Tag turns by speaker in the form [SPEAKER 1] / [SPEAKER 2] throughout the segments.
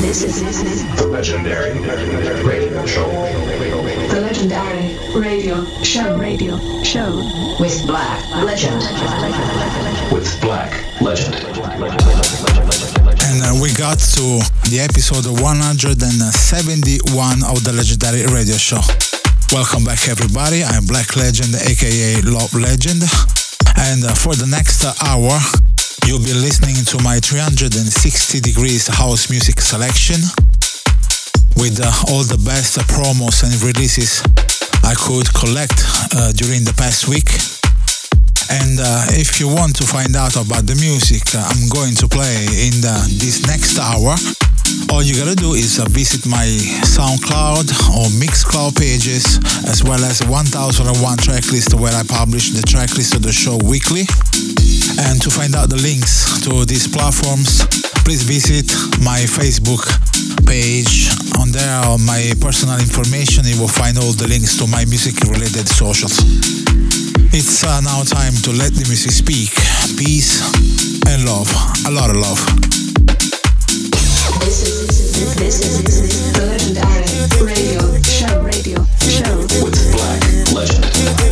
[SPEAKER 1] This is this is
[SPEAKER 2] the legendary radio show.
[SPEAKER 1] The legendary radio show radio show with Black Legend.
[SPEAKER 2] With Black Legend.
[SPEAKER 3] And uh, we got to the episode 171 of the legendary radio show. Welcome back, everybody. I'm Black Legend, aka Love Legend. And uh, for the next uh, hour, You'll be listening to my 360 degrees house music selection with uh, all the best uh, promos and releases I could collect uh, during the past week. And uh, if you want to find out about the music uh, I'm going to play in the, this next hour, all you gotta do is uh, visit my SoundCloud or Mixcloud pages, as well as 1001 tracklist where I publish the tracklist of the show weekly. And to find out the links to these platforms, please visit my Facebook page. On there, on my personal information, you will find all the links to my music-related socials. It's uh, now time to let the music speak. Peace and love. A lot of love.
[SPEAKER 1] Black Legend.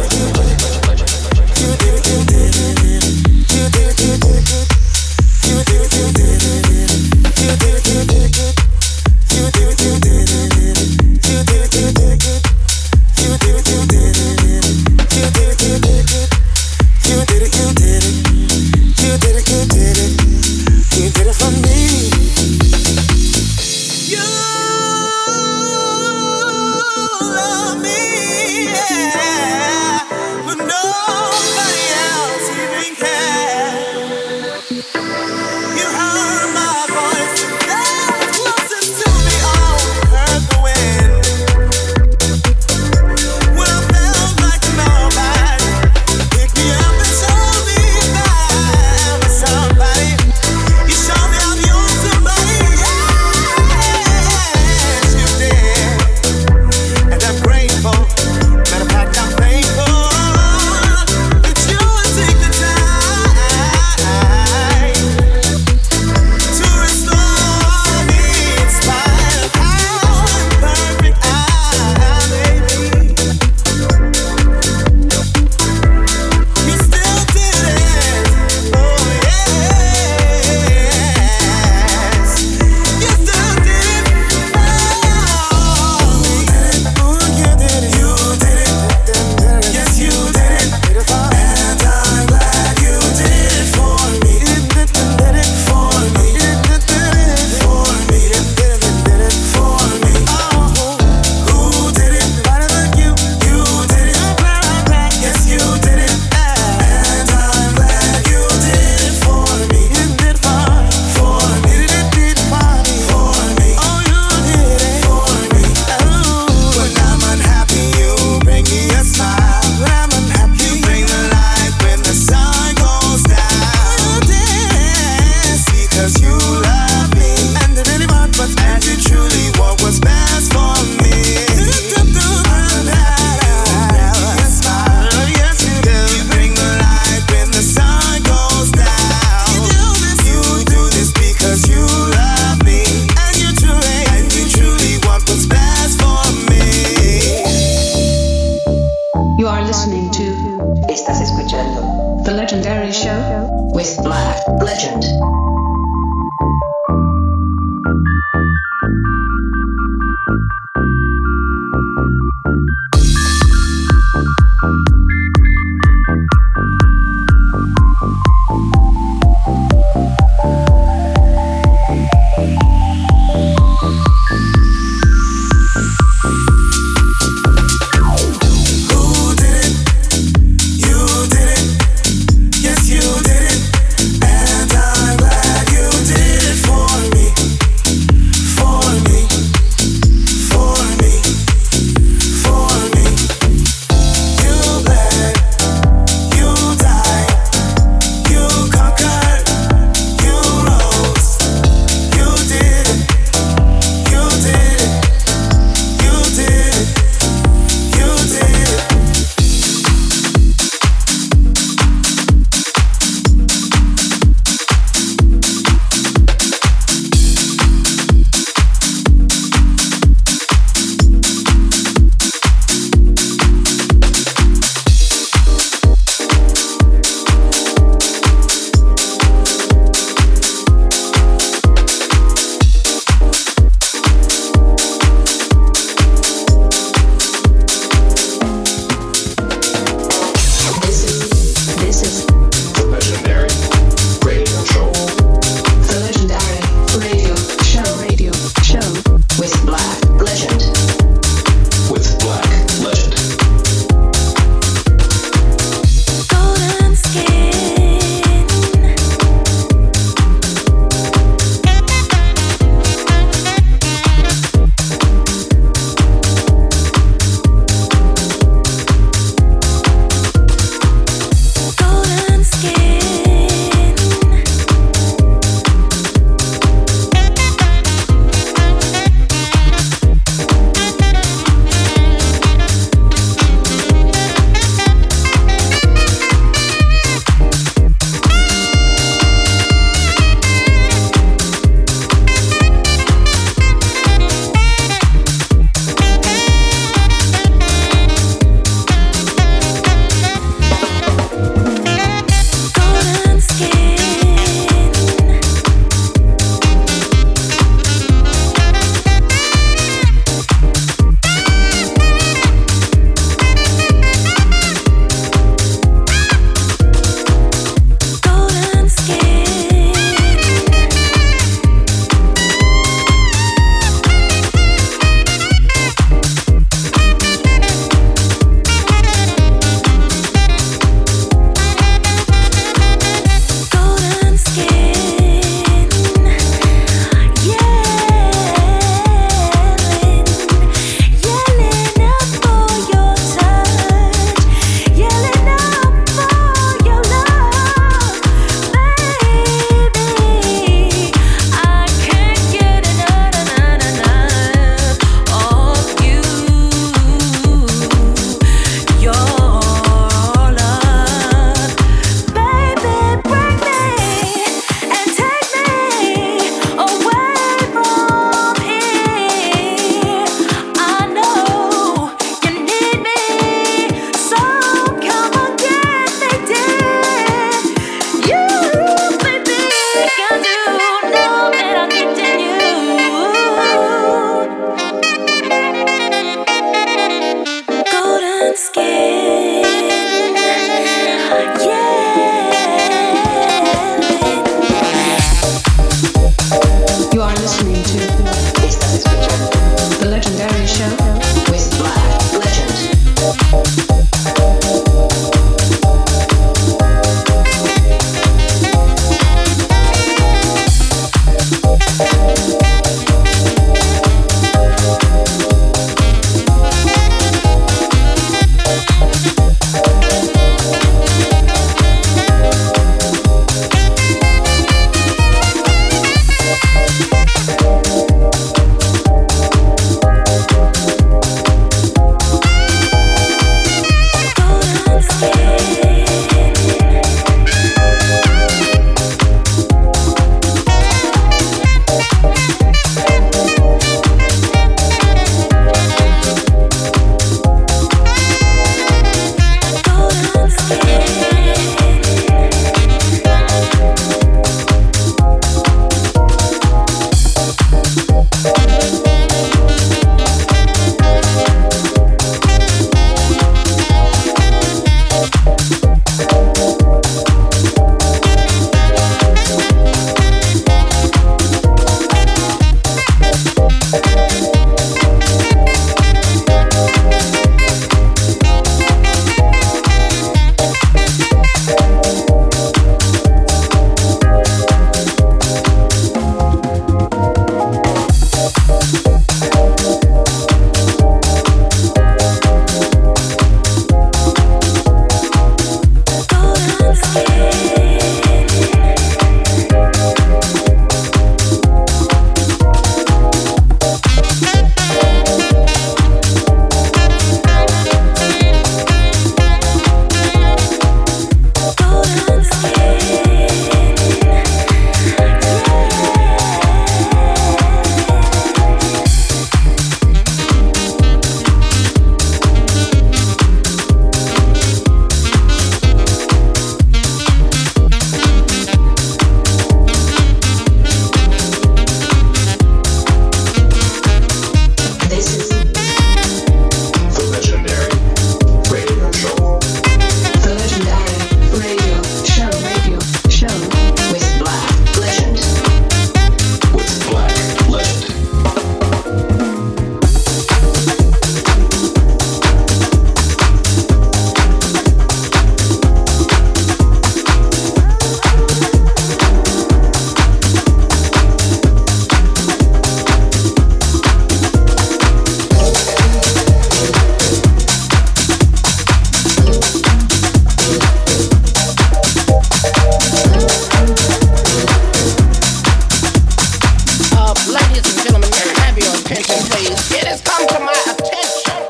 [SPEAKER 1] ladies and gentlemen, have your attention, please. It
[SPEAKER 2] has come to
[SPEAKER 4] my attention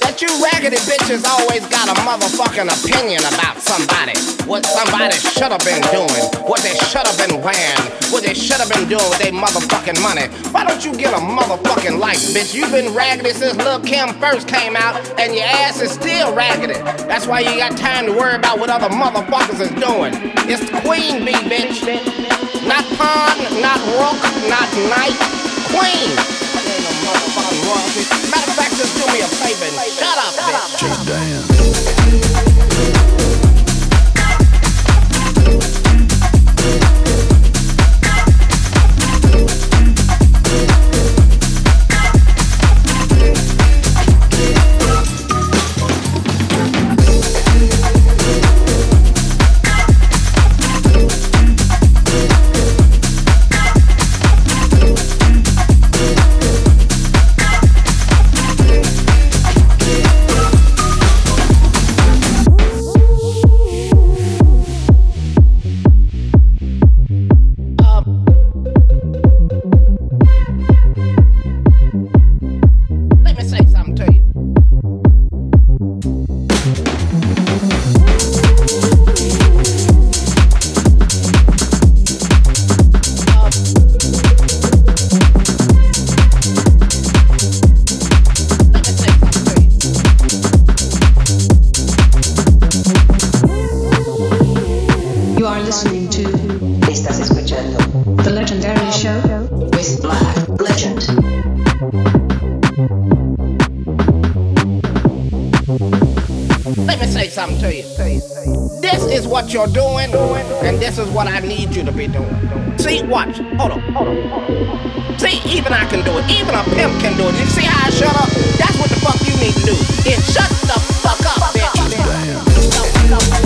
[SPEAKER 4] that you raggedy bitches always got a motherfucking opinion about somebody. What somebody should have been doing, what they should have been wearing, what they should have been doing with their motherfucking money. Why don't you get a motherfucking life, bitch? You've been raggedy since Lil Kim first came out, and your ass is still raggedy. That's why you got time to worry about what other motherfuckers is doing. It's queen bee, bitch. Not Pawn, not Rook, not Knight. Queen. Matter of fact, just do me a favor and shut up, bitch.
[SPEAKER 5] Just dance.
[SPEAKER 4] This is what you're doing, and this is what I need you to be doing. See, watch. Hold on, hold on, hold on. See, even I can do it. Even a pimp can do it. You see how I shut up? That's what the fuck you need to do. Is shut the fuck up, bitch.
[SPEAKER 1] This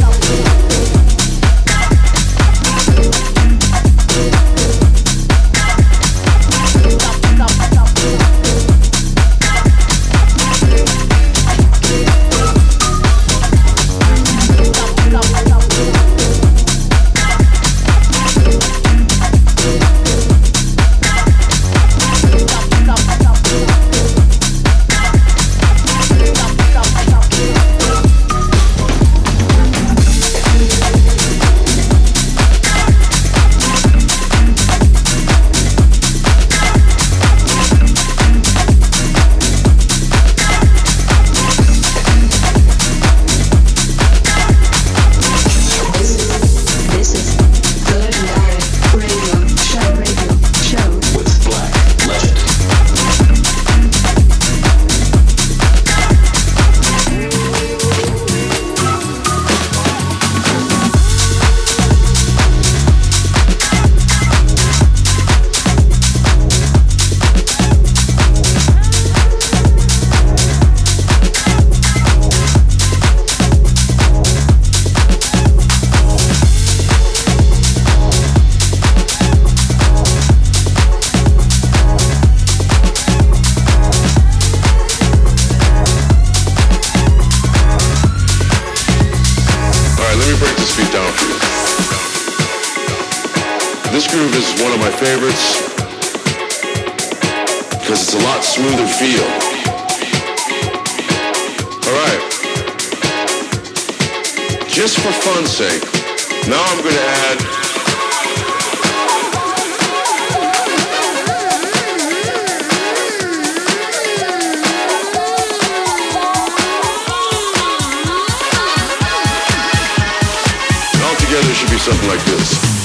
[SPEAKER 6] it's a lot smoother feel. All right. Just for fun's sake, now I'm to add altogether should be something like this.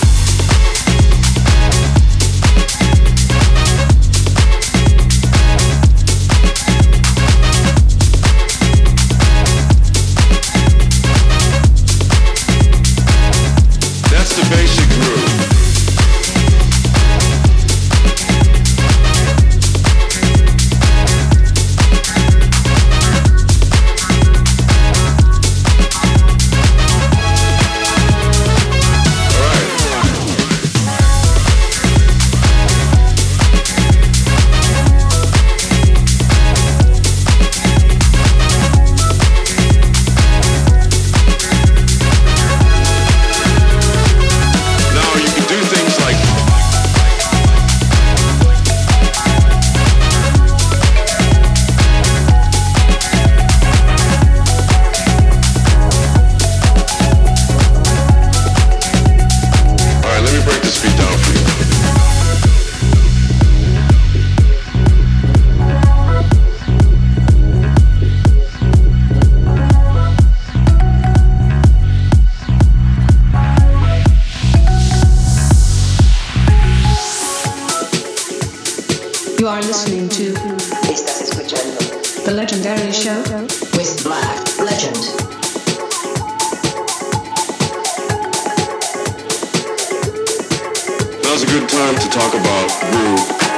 [SPEAKER 6] A good time to talk about groove.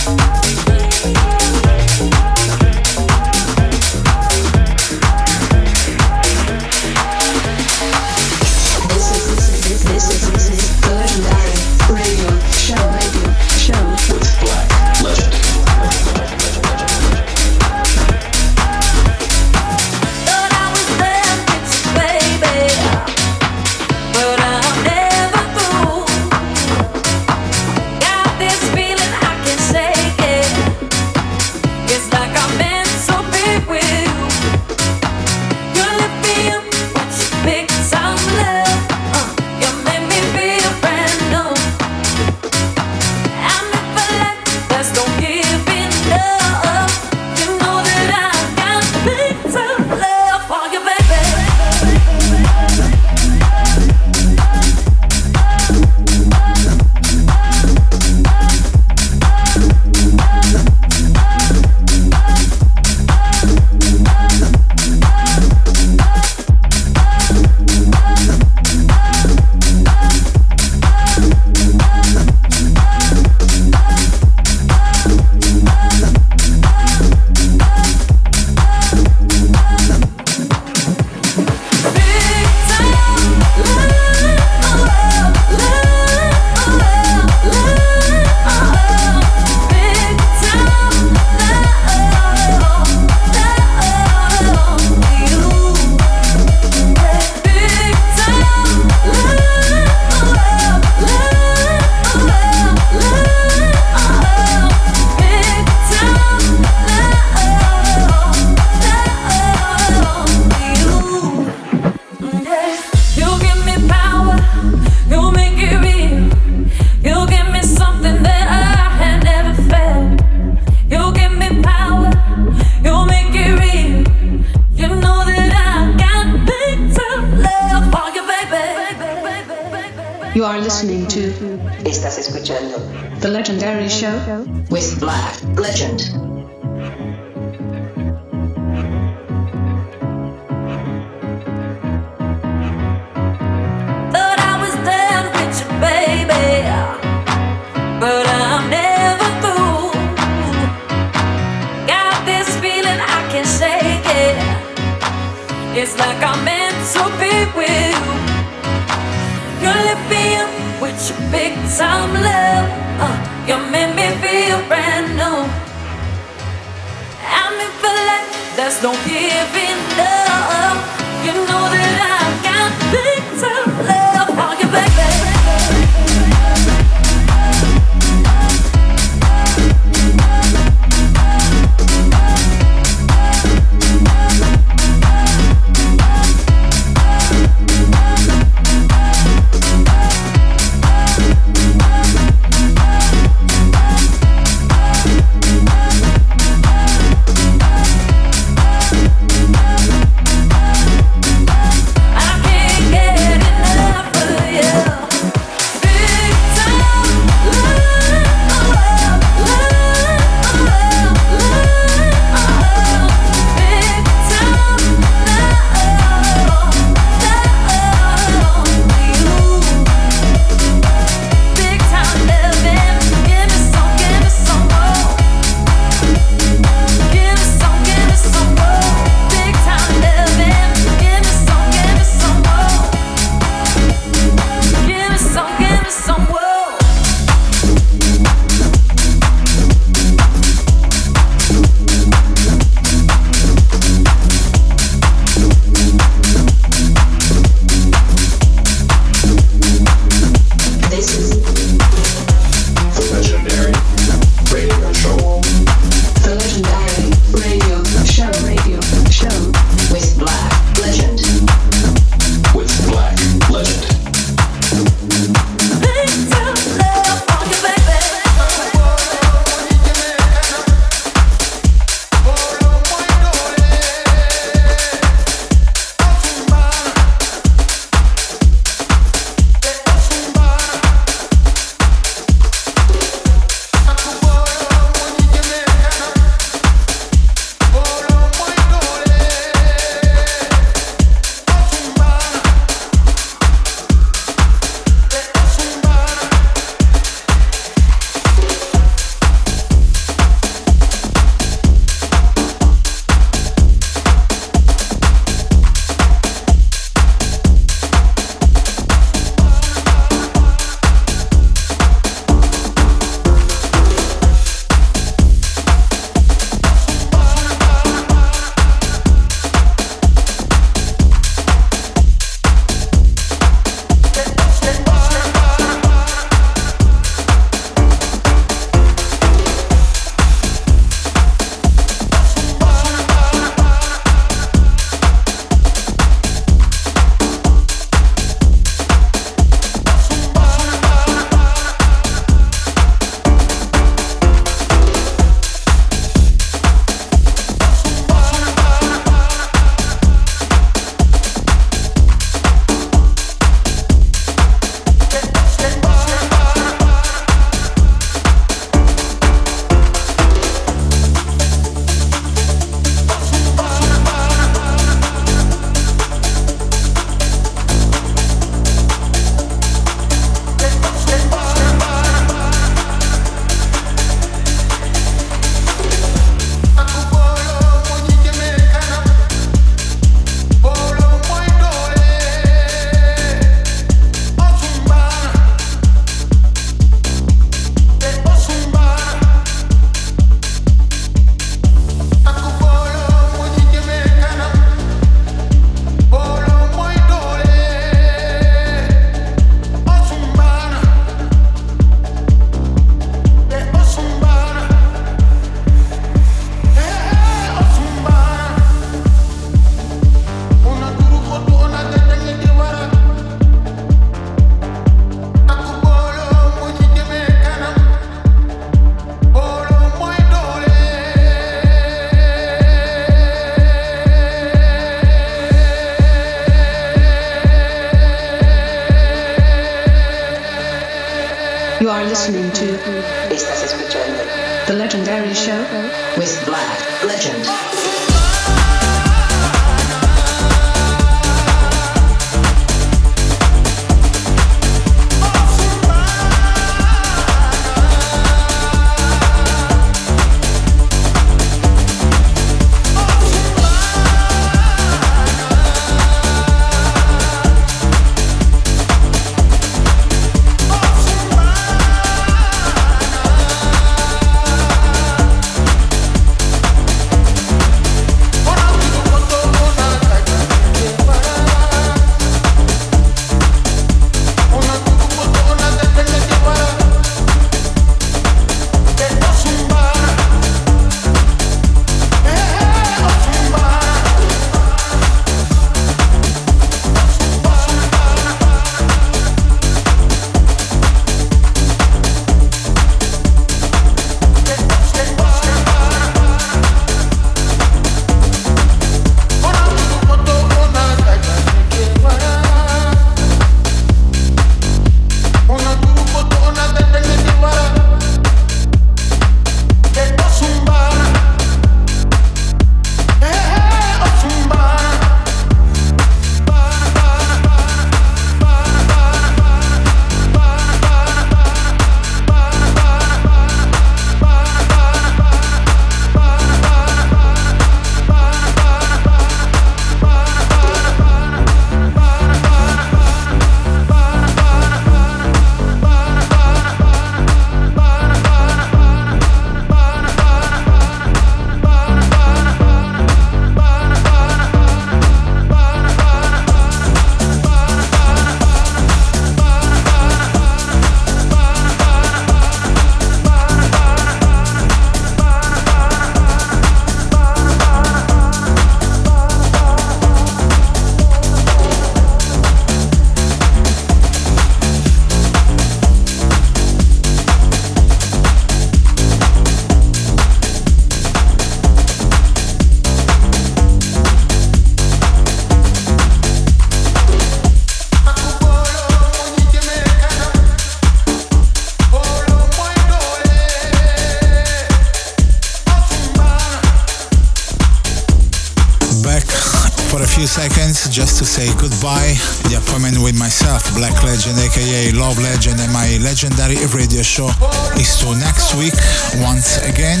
[SPEAKER 2] Legendary radio show
[SPEAKER 7] is
[SPEAKER 1] to
[SPEAKER 3] next week once again.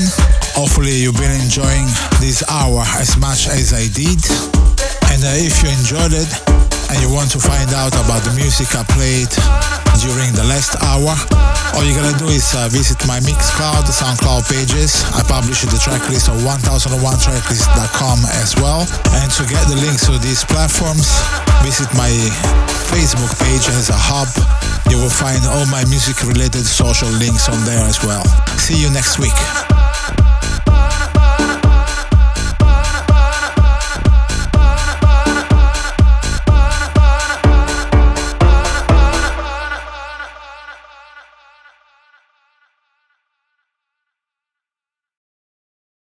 [SPEAKER 3] Hopefully, you've been enjoying this hour as much as I did. And uh, if you enjoyed it and you want to find out about the music I played during the last hour, all you gotta do is uh, visit my Mixcloud, SoundCloud pages. I publish the tracklist on 1001tracklist.com as well. And to get the links to these platforms, visit my Facebook page as a hub. Will find all my music related social links on there as well. See you next week.